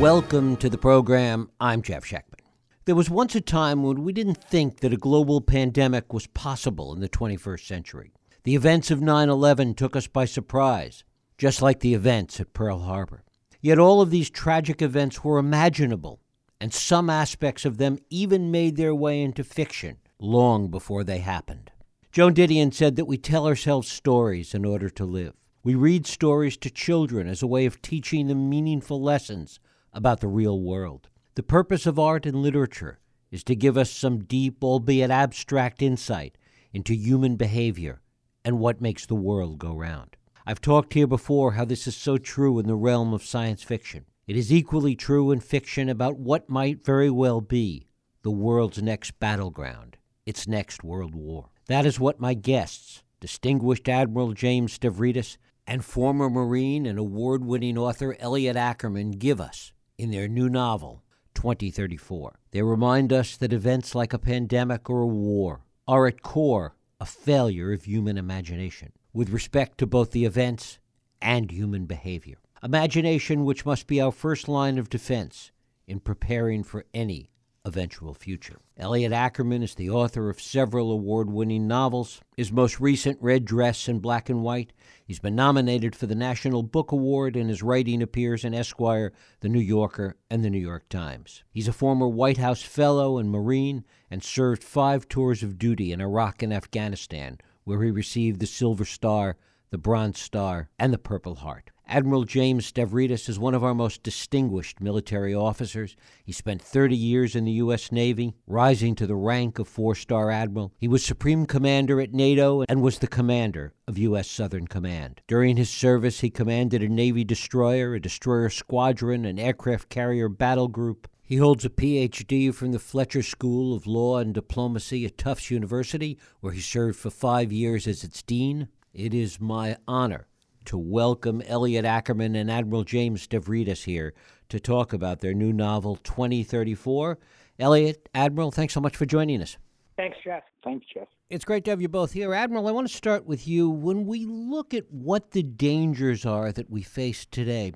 Welcome to the program. I'm Jeff Schechtman. There was once a time when we didn't think that a global pandemic was possible in the 21st century. The events of 9 11 took us by surprise, just like the events at Pearl Harbor. Yet all of these tragic events were imaginable, and some aspects of them even made their way into fiction long before they happened. Joan Didion said that we tell ourselves stories in order to live. We read stories to children as a way of teaching them meaningful lessons about the real world. The purpose of art and literature is to give us some deep, albeit abstract, insight into human behavior and what makes the world go round. I've talked here before how this is so true in the realm of science fiction. It is equally true in fiction about what might very well be the world's next battleground, its next world war. That is what my guests, distinguished Admiral James Stavridis and former Marine and award winning author Elliot Ackerman, give us in their new novel, 2034. They remind us that events like a pandemic or a war are at core a failure of human imagination with respect to both the events and human behavior. Imagination, which must be our first line of defense in preparing for any eventual future. Elliot Ackerman is the author of several award winning novels. His most recent, Red Dress in Black and White, he's been nominated for the National Book Award, and his writing appears in Esquire, The New Yorker, and The New York Times. He's a former White House Fellow and Marine and served five tours of duty in Iraq and Afghanistan, where he received the Silver Star, the Bronze Star, and the Purple Heart. Admiral James Stavridis is one of our most distinguished military officers. He spent 30 years in the U.S. Navy, rising to the rank of four star admiral. He was Supreme Commander at NATO and was the commander of U.S. Southern Command. During his service, he commanded a Navy destroyer, a destroyer squadron, an aircraft carrier battle group. He holds a PhD from the Fletcher School of Law and Diplomacy at Tufts University, where he served for five years as its dean. It is my honor to welcome Elliot Ackerman and Admiral James Stavridis here to talk about their new novel, 2034. Elliot, Admiral, thanks so much for joining us. Thanks, Jeff. Thanks, Jeff. It's great to have you both here. Admiral, I want to start with you. When we look at what the dangers are that we face today,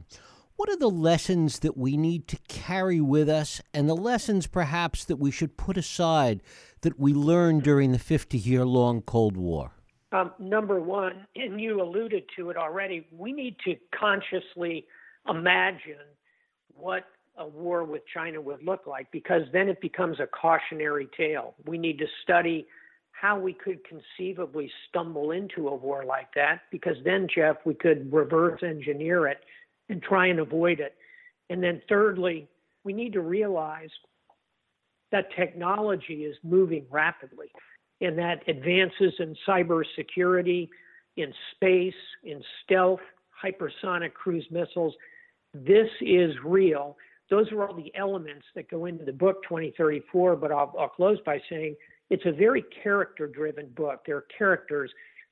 what are the lessons that we need to carry with us and the lessons perhaps that we should put aside that we learned during the 50 year long Cold War? Um, number one, and you alluded to it already, we need to consciously imagine what a war with China would look like because then it becomes a cautionary tale. We need to study how we could conceivably stumble into a war like that because then, Jeff, we could reverse engineer it and try and avoid it. And then, thirdly, we need to realize that technology is moving rapidly and that advances in cybersecurity, in space, in stealth, hypersonic cruise missiles, this is real. Those are all the elements that go into the book 2034, but I'll, I'll close by saying it's a very character driven book. There are characters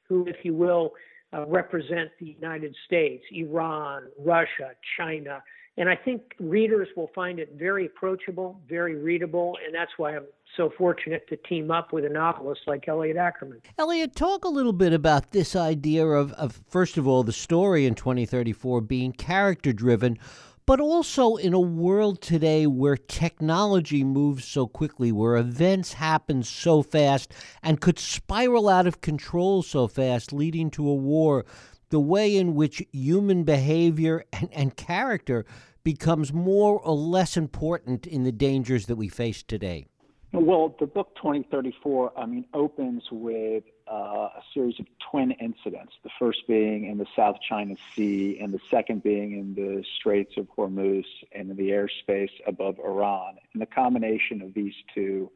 who, if you will, uh, represent the United States, Iran, Russia, China. And I think readers will find it very approachable, very readable, and that's why I'm so fortunate to team up with a novelist like Elliot Ackerman. Elliot, talk a little bit about this idea of, of first of all, the story in 2034 being character driven, but also in a world today where technology moves so quickly, where events happen so fast and could spiral out of control so fast, leading to a war, the way in which human behavior and, and character becomes more or less important in the dangers that we face today. Well, the book 2034, I mean, opens with uh, a series of twin incidents. The first being in the South China Sea, and the second being in the Straits of Hormuz and in the airspace above Iran. And the combination of these two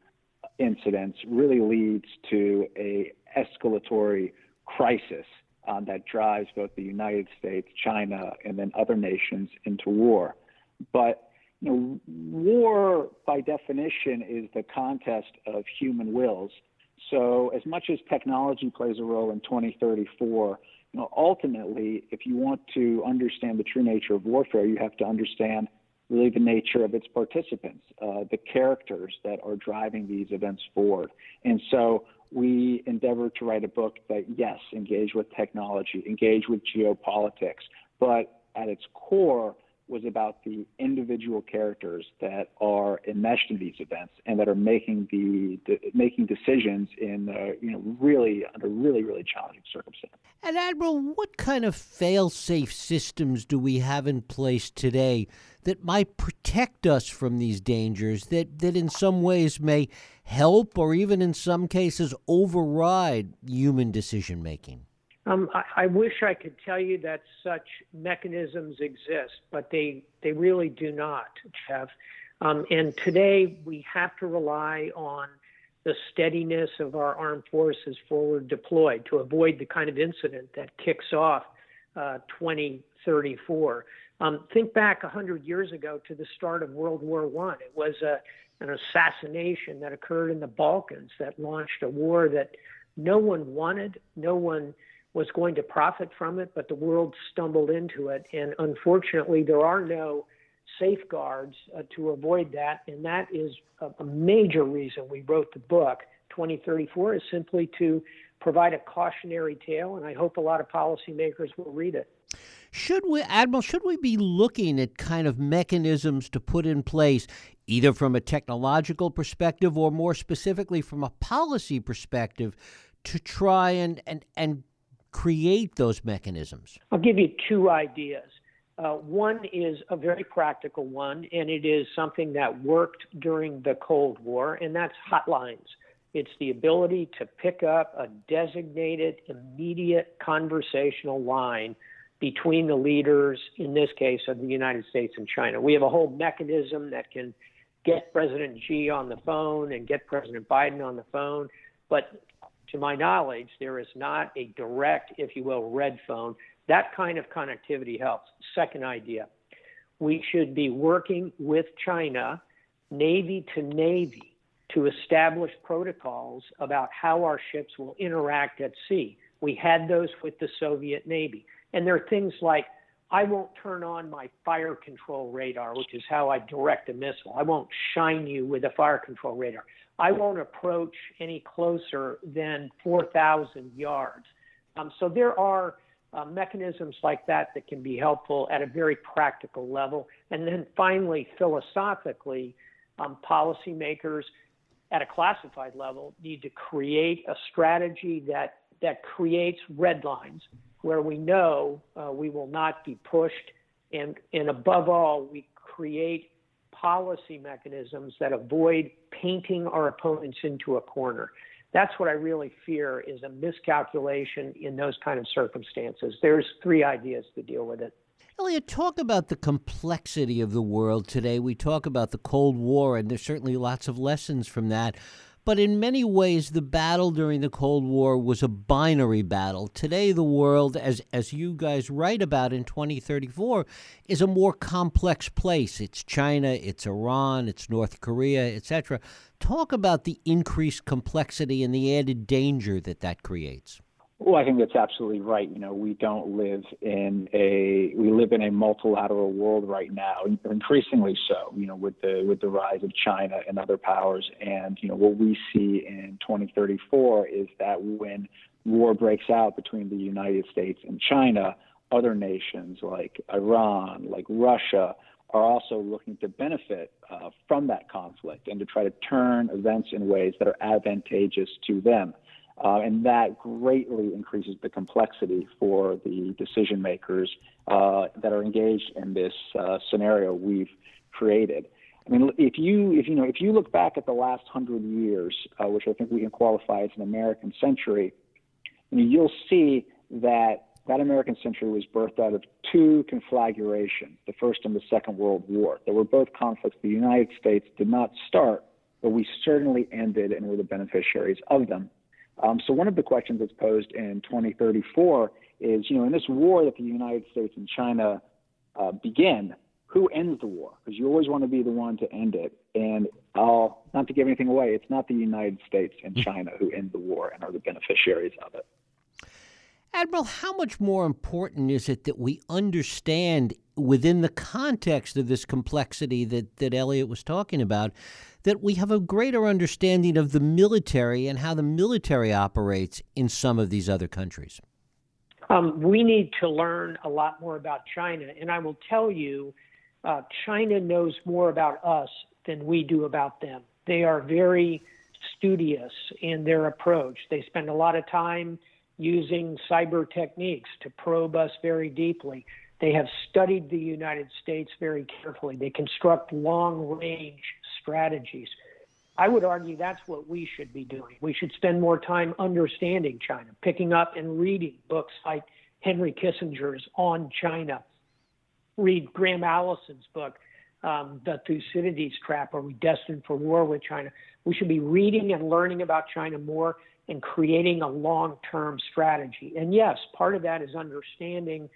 incidents really leads to a escalatory crisis um, that drives both the United States, China, and then other nations into war. But you know, war by definition is the contest of human wills. So as much as technology plays a role in 2034, you know, ultimately, if you want to understand the true nature of warfare, you have to understand really the nature of its participants, uh, the characters that are driving these events forward. And so we endeavor to write a book that, yes, engage with technology, engage with geopolitics, but at its core, was about the individual characters that are enmeshed in these events and that are making the, the making decisions in uh, you know really under really really challenging circumstances. And Admiral, what kind of fail-safe systems do we have in place today that might protect us from these dangers? That that in some ways may help, or even in some cases override human decision making. Um, I, I, wish I could tell you that such mechanisms exist, but they they really do not, Jeff. Um, and today we have to rely on the steadiness of our armed forces forward deployed to avoid the kind of incident that kicks off uh, 2034. Um, think back 100 years ago to the start of World War One. It was a, an assassination that occurred in the Balkans that launched a war that no one wanted, no one was going to profit from it, but the world stumbled into it. And unfortunately, there are no safeguards uh, to avoid that. And that is a, a major reason we wrote the book. 2034 is simply to provide a cautionary tale, and I hope a lot of policymakers will read it. Should we, Admiral, should we be looking at kind of mechanisms to put in place, either from a technological perspective or more specifically from a policy perspective, to try and, and, and create those mechanisms? I'll give you two ideas. Uh, one is a very practical one, and it is something that worked during the Cold War, and that's hotlines. It's the ability to pick up a designated, immediate conversational line between the leaders, in this case, of the United States and China. We have a whole mechanism that can get President Xi on the phone and get President Biden on the phone. But to my knowledge, there is not a direct, if you will, red phone. That kind of connectivity helps. Second idea we should be working with China, Navy to Navy, to establish protocols about how our ships will interact at sea. We had those with the Soviet Navy. And there are things like I won't turn on my fire control radar, which is how I direct a missile. I won't shine you with a fire control radar. I won't approach any closer than 4,000 yards. Um, so there are uh, mechanisms like that that can be helpful at a very practical level. And then finally, philosophically, um, policymakers at a classified level need to create a strategy that that creates red lines where we know uh, we will not be pushed, and and above all, we create policy mechanisms that avoid painting our opponents into a corner. That's what I really fear is a miscalculation in those kind of circumstances. There's three ideas to deal with it. Elliot, talk about the complexity of the world today. We talk about the Cold War, and there's certainly lots of lessons from that. But in many ways, the battle during the Cold War was a binary battle. Today, the world, as, as you guys write about in 2034, is a more complex place. It's China, it's Iran, it's North Korea, etc. Talk about the increased complexity and the added danger that that creates. Well, I think that's absolutely right. You know, we don't live in a we live in a multilateral world right now, increasingly so. You know, with the with the rise of China and other powers, and you know what we see in 2034 is that when war breaks out between the United States and China, other nations like Iran, like Russia, are also looking to benefit uh, from that conflict and to try to turn events in ways that are advantageous to them. Uh, and that greatly increases the complexity for the decision makers uh, that are engaged in this uh, scenario we've created. I mean, if you if you know if you look back at the last hundred years, uh, which I think we can qualify as an American century, you'll see that that American century was birthed out of two conflagrations, the First and the Second World War. There were both conflicts the United States did not start, but we certainly ended and were the beneficiaries of them. Um, so one of the questions that's posed in 2034 is, you know, in this war that the United States and China uh, begin, who ends the war? Because you always want to be the one to end it. And I'll not to give anything away, it's not the United States and hmm. China who end the war and are the beneficiaries of it. Admiral, how much more important is it that we understand within the context of this complexity that, that Elliot was talking about, that we have a greater understanding of the military and how the military operates in some of these other countries? Um, we need to learn a lot more about China. And I will tell you uh, China knows more about us than we do about them. They are very studious in their approach. They spend a lot of time using cyber techniques to probe us very deeply. They have studied the United States very carefully. They construct long range strategies. I would argue that's what we should be doing. We should spend more time understanding China, picking up and reading books like Henry Kissinger's On China. Read Graham Allison's book, um, The Thucydides Trap Are We Destined for War with China? We should be reading and learning about China more and creating a long term strategy. And yes, part of that is understanding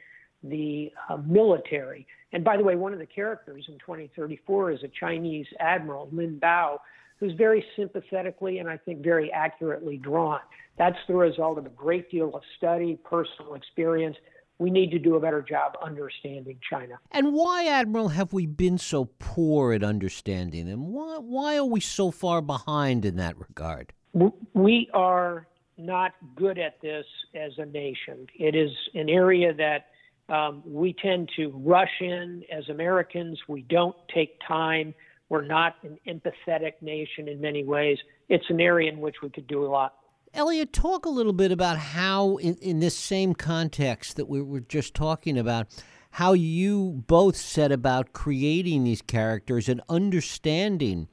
the uh, military. And by the way, one of the characters in 2034 is a Chinese admiral, Lin Bao, who's very sympathetically and I think very accurately drawn. That's the result of a great deal of study, personal experience. We need to do a better job understanding China. And why, Admiral, have we been so poor at understanding them? Why, why are we so far behind in that regard? We are not good at this as a nation. It is an area that um, we tend to rush in as Americans. We don't take time. We're not an empathetic nation in many ways. It's an area in which we could do a lot. Elliot, talk a little bit about how, in, in this same context that we were just talking about, how you both set about creating these characters and understanding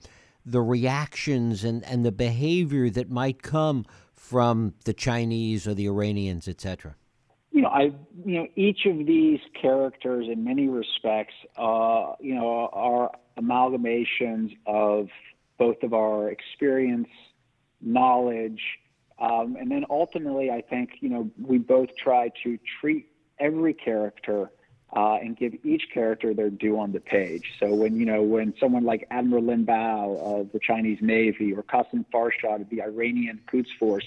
the reactions and, and the behavior that might come from the Chinese or the Iranians, etc you know, I, you know, each of these characters, in many respects, uh, you know, are amalgamations of both of our experience, knowledge, um, and then ultimately, I think, you know, we both try to treat every character uh, and give each character their due on the page. So when you know when someone like Admiral Lin Bao of the Chinese Navy or Qasim Farshad of the Iranian Quds Force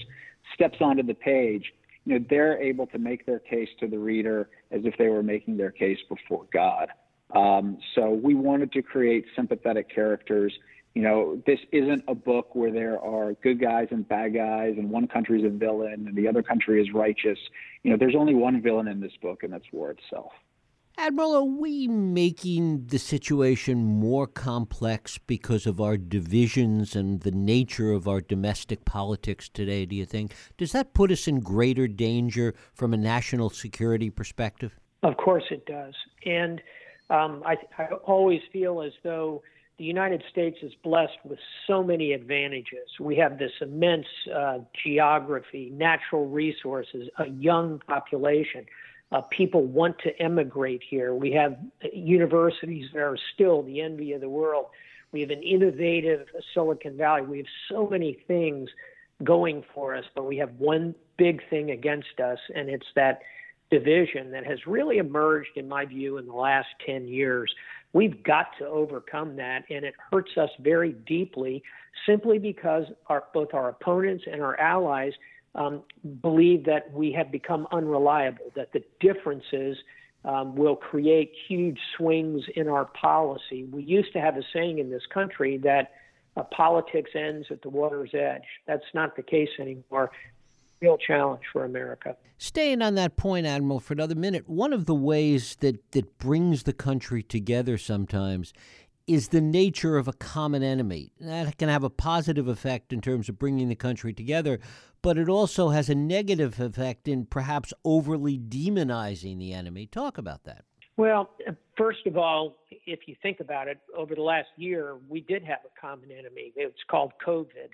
steps onto the page you know, they're able to make their case to the reader as if they were making their case before God. Um, so we wanted to create sympathetic characters. You know, this isn't a book where there are good guys and bad guys, and one country is a villain and the other country is righteous. You know, there's only one villain in this book, and that's war itself. Admiral, are we making the situation more complex because of our divisions and the nature of our domestic politics today, do you think? Does that put us in greater danger from a national security perspective? Of course it does. And um, I, I always feel as though the United States is blessed with so many advantages. We have this immense uh, geography, natural resources, a young population uh, people want to emigrate here. We have universities that are still the envy of the world. We have an innovative Silicon Valley. We have so many things going for us, but we have one big thing against us, and it's that division that has really emerged, in my view, in the last 10 years. We've got to overcome that, and it hurts us very deeply simply because our, both our opponents and our allies um, believe that we have become unreliable, that the differences um, will create huge swings in our policy. We used to have a saying in this country that uh, politics ends at the water's edge. That's not the case anymore. Real challenge for America. Staying on that point, Admiral, for another minute, one of the ways that, that brings the country together sometimes is the nature of a common enemy. That can have a positive effect in terms of bringing the country together, but it also has a negative effect in perhaps overly demonizing the enemy. Talk about that. Well, first of all, if you think about it, over the last year, we did have a common enemy. It's called COVID.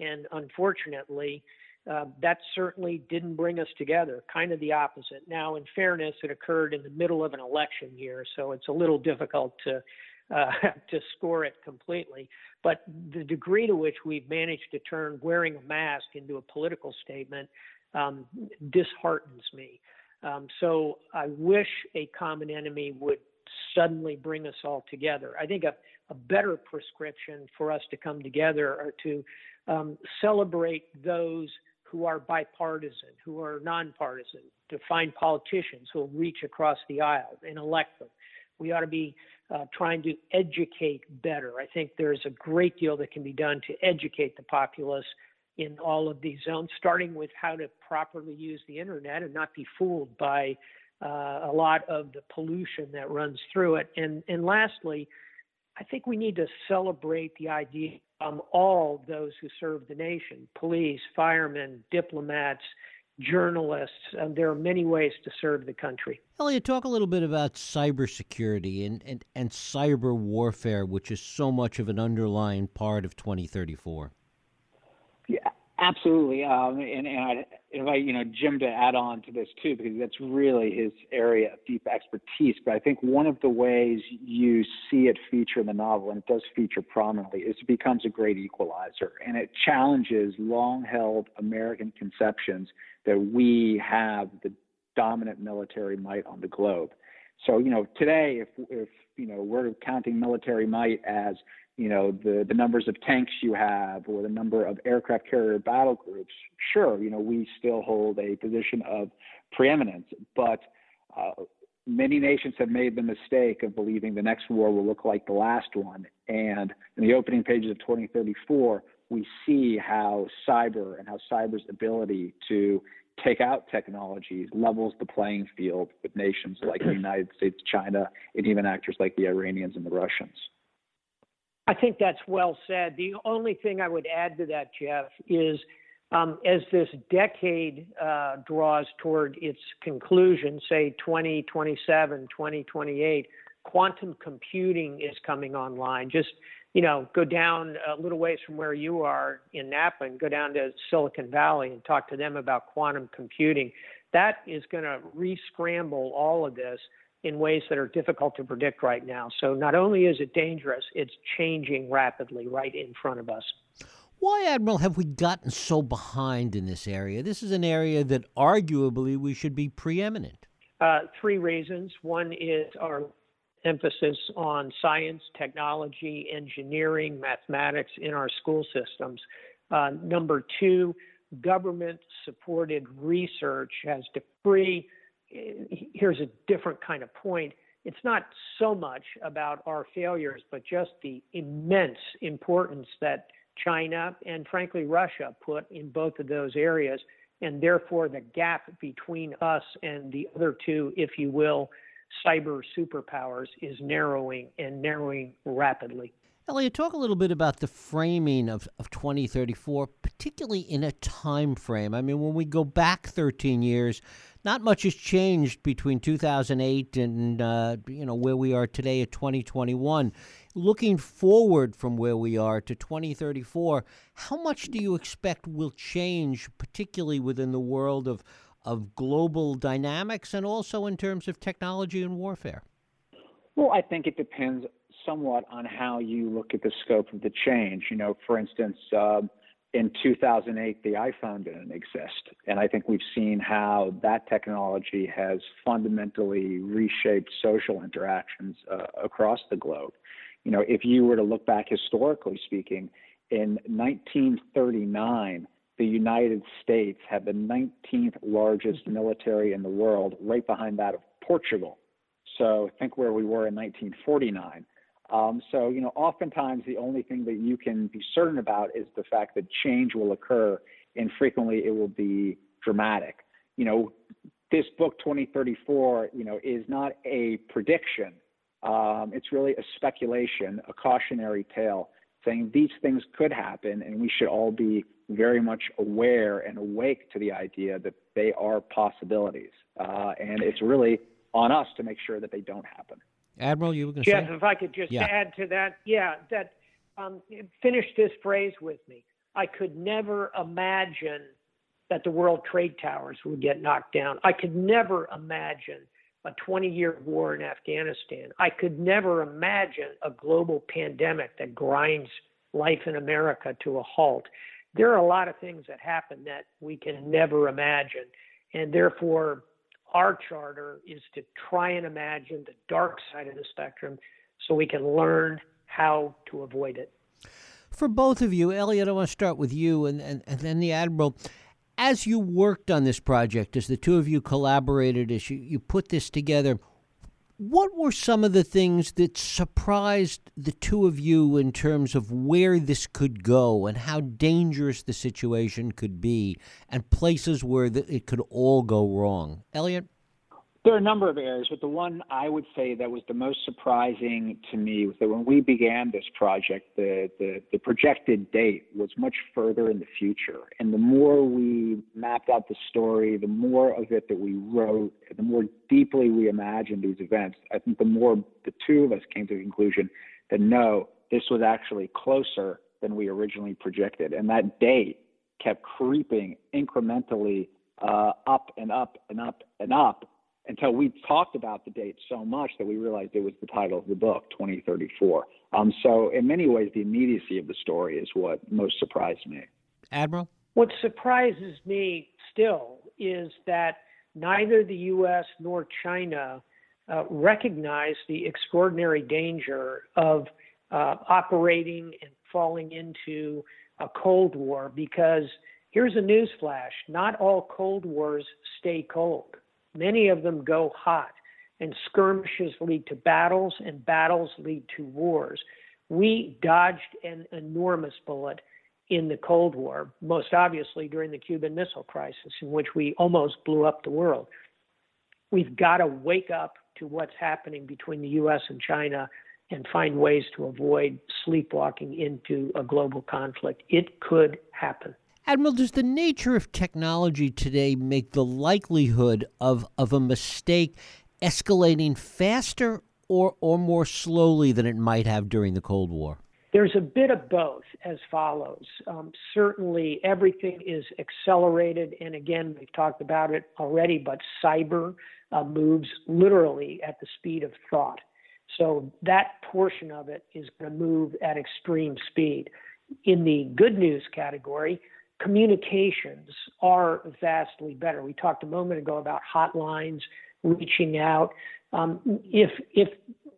And unfortunately, uh, that certainly didn't bring us together, kind of the opposite. Now, in fairness, it occurred in the middle of an election year, so it's a little difficult to uh, to score it completely. But the degree to which we've managed to turn wearing a mask into a political statement um, disheartens me. Um, so I wish a common enemy would suddenly bring us all together. I think a, a better prescription for us to come together are to um, celebrate those who are bipartisan, who are nonpartisan, to find politicians who will reach across the aisle and elect them. We ought to be uh, trying to educate better. I think there's a great deal that can be done to educate the populace in all of these zones, starting with how to properly use the internet and not be fooled by uh, a lot of the pollution that runs through it. And, and lastly, I think we need to celebrate the idea of all those who serve the nation police, firemen, diplomats, journalists. Um, there are many ways to serve the country. Elliot, talk a little bit about cybersecurity and, and, and cyber warfare, which is so much of an underlying part of 2034. Absolutely. Um, and, and I invite you know Jim to add on to this too, because that's really his area of deep expertise. But I think one of the ways you see it feature in the novel, and it does feature prominently, is it becomes a great equalizer, and it challenges long-held American conceptions that we have the dominant military might on the globe. So you know today, if if you know we're counting military might as you know the the numbers of tanks you have or the number of aircraft carrier battle groups sure you know we still hold a position of preeminence but uh, many nations have made the mistake of believing the next war will look like the last one and in the opening pages of 2034 we see how cyber and how cyber's ability to take out technologies levels the playing field with nations like the United States, China, and even actors like the Iranians and the Russians. I think that's well said. The only thing I would add to that, Jeff, is um, as this decade uh, draws toward its conclusion, say 2027, 2028, quantum computing is coming online. Just you know, go down a little ways from where you are in Napa and go down to Silicon Valley and talk to them about quantum computing. That is going to re-scramble all of this in ways that are difficult to predict right now. So not only is it dangerous, it's changing rapidly right in front of us. Why, Admiral, have we gotten so behind in this area? This is an area that arguably we should be preeminent. Uh, three reasons. One is our emphasis on science, technology, engineering, mathematics in our school systems. Uh, number two, government supported research has free here's a different kind of point. It's not so much about our failures, but just the immense importance that China and frankly Russia put in both of those areas. And therefore, the gap between us and the other two, if you will, cyber superpowers is narrowing and narrowing rapidly. Elliot, talk a little bit about the framing of, of 2034, particularly in a time frame. I mean, when we go back 13 years, not much has changed between 2008 and uh, you know where we are today at 2021. Looking forward from where we are to 2034, how much do you expect will change, particularly within the world of of global dynamics and also in terms of technology and warfare? Well, I think it depends somewhat on how you look at the scope of the change. You know, for instance, uh, in 2008, the iPhone didn't exist. And I think we've seen how that technology has fundamentally reshaped social interactions uh, across the globe. You know, if you were to look back historically speaking, in 1939, the United States had the 19th largest military in the world, right behind that of Portugal. So think where we were in 1949. Um, so, you know, oftentimes the only thing that you can be certain about is the fact that change will occur, and frequently it will be dramatic. You know, this book 2034, you know, is not a prediction. Um, it's really a speculation, a cautionary tale, saying these things could happen, and we should all be very much aware and awake to the idea that they are possibilities. Uh, and it's really on us to make sure that they don't happen. Admiral, you were going to Jeff, if I could just yeah. add to that, yeah, that um, finish this phrase with me. I could never imagine that the World Trade Towers would get knocked down. I could never imagine a 20 year war in Afghanistan. I could never imagine a global pandemic that grinds life in America to a halt. There are a lot of things that happen that we can never imagine. And therefore, our charter is to try and imagine the dark side of the spectrum so we can learn how to avoid it. For both of you, Elliot, I want to start with you and, and, and then the Admiral. As you worked on this project, as the two of you collaborated, as you, you put this together, what were some of the things that surprised the two of you in terms of where this could go and how dangerous the situation could be and places where the, it could all go wrong? Elliot? There are a number of areas, but the one I would say that was the most surprising to me was that when we began this project, the, the, the, projected date was much further in the future. And the more we mapped out the story, the more of it that we wrote, the more deeply we imagined these events, I think the more the two of us came to the conclusion that no, this was actually closer than we originally projected. And that date kept creeping incrementally uh, up and up and up and up until we talked about the date so much that we realized it was the title of the book, 2034. Um, so, in many ways, the immediacy of the story is what most surprised me. Admiral? What surprises me still is that neither the U.S. nor China uh, recognize the extraordinary danger of uh, operating and falling into a Cold War because here's a newsflash not all Cold Wars stay cold. Many of them go hot, and skirmishes lead to battles, and battles lead to wars. We dodged an enormous bullet in the Cold War, most obviously during the Cuban Missile Crisis, in which we almost blew up the world. We've got to wake up to what's happening between the U.S. and China and find ways to avoid sleepwalking into a global conflict. It could happen. Admiral, does the nature of technology today make the likelihood of, of a mistake escalating faster or, or more slowly than it might have during the Cold War? There's a bit of both as follows. Um, certainly, everything is accelerated, and again, we've talked about it already, but cyber uh, moves literally at the speed of thought. So, that portion of it is going to move at extreme speed. In the good news category, communications are vastly better. We talked a moment ago about hotlines, reaching out. Um, if if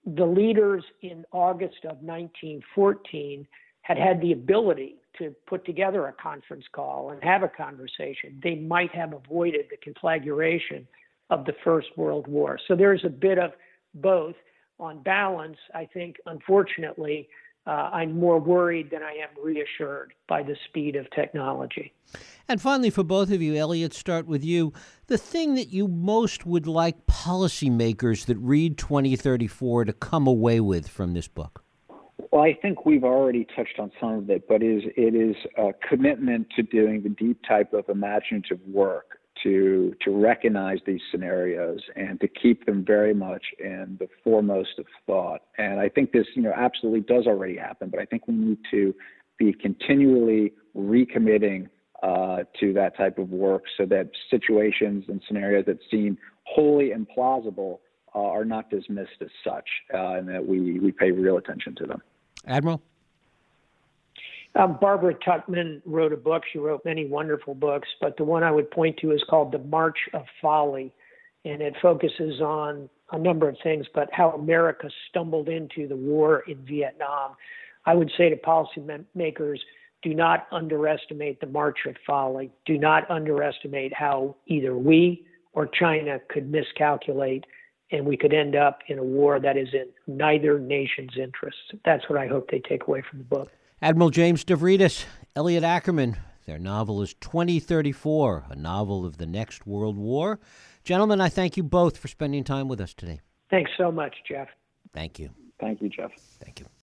the leaders in August of 1914 had had the ability to put together a conference call and have a conversation, they might have avoided the conflagration of the First World War. So there's a bit of both. On balance, I think, unfortunately, uh, I'm more worried than I am reassured by the speed of technology. And finally, for both of you, Elliot, start with you. The thing that you most would like policymakers that read 2034 to come away with from this book? Well, I think we've already touched on some of it, but it is, it is a commitment to doing the deep type of imaginative work to to recognize these scenarios and to keep them very much in the foremost of thought. And I think this, you know, absolutely does already happen, but I think we need to be continually recommitting uh, to that type of work so that situations and scenarios that seem wholly implausible uh, are not dismissed as such, uh, and that we, we pay real attention to them. Admiral? Um, Barbara Tuchman wrote a book. She wrote many wonderful books, but the one I would point to is called The March of Folly, and it focuses on a number of things, but how America stumbled into the war in Vietnam. I would say to policymakers, do not underestimate the March of Folly. Do not underestimate how either we or China could miscalculate and we could end up in a war that is in neither nation's interests. That's what I hope they take away from the book. Admiral James Stavridis, Elliot Ackerman. Their novel is 2034, a novel of the next World War. Gentlemen, I thank you both for spending time with us today. Thanks so much, Jeff. Thank you. Thank you, Jeff. Thank you.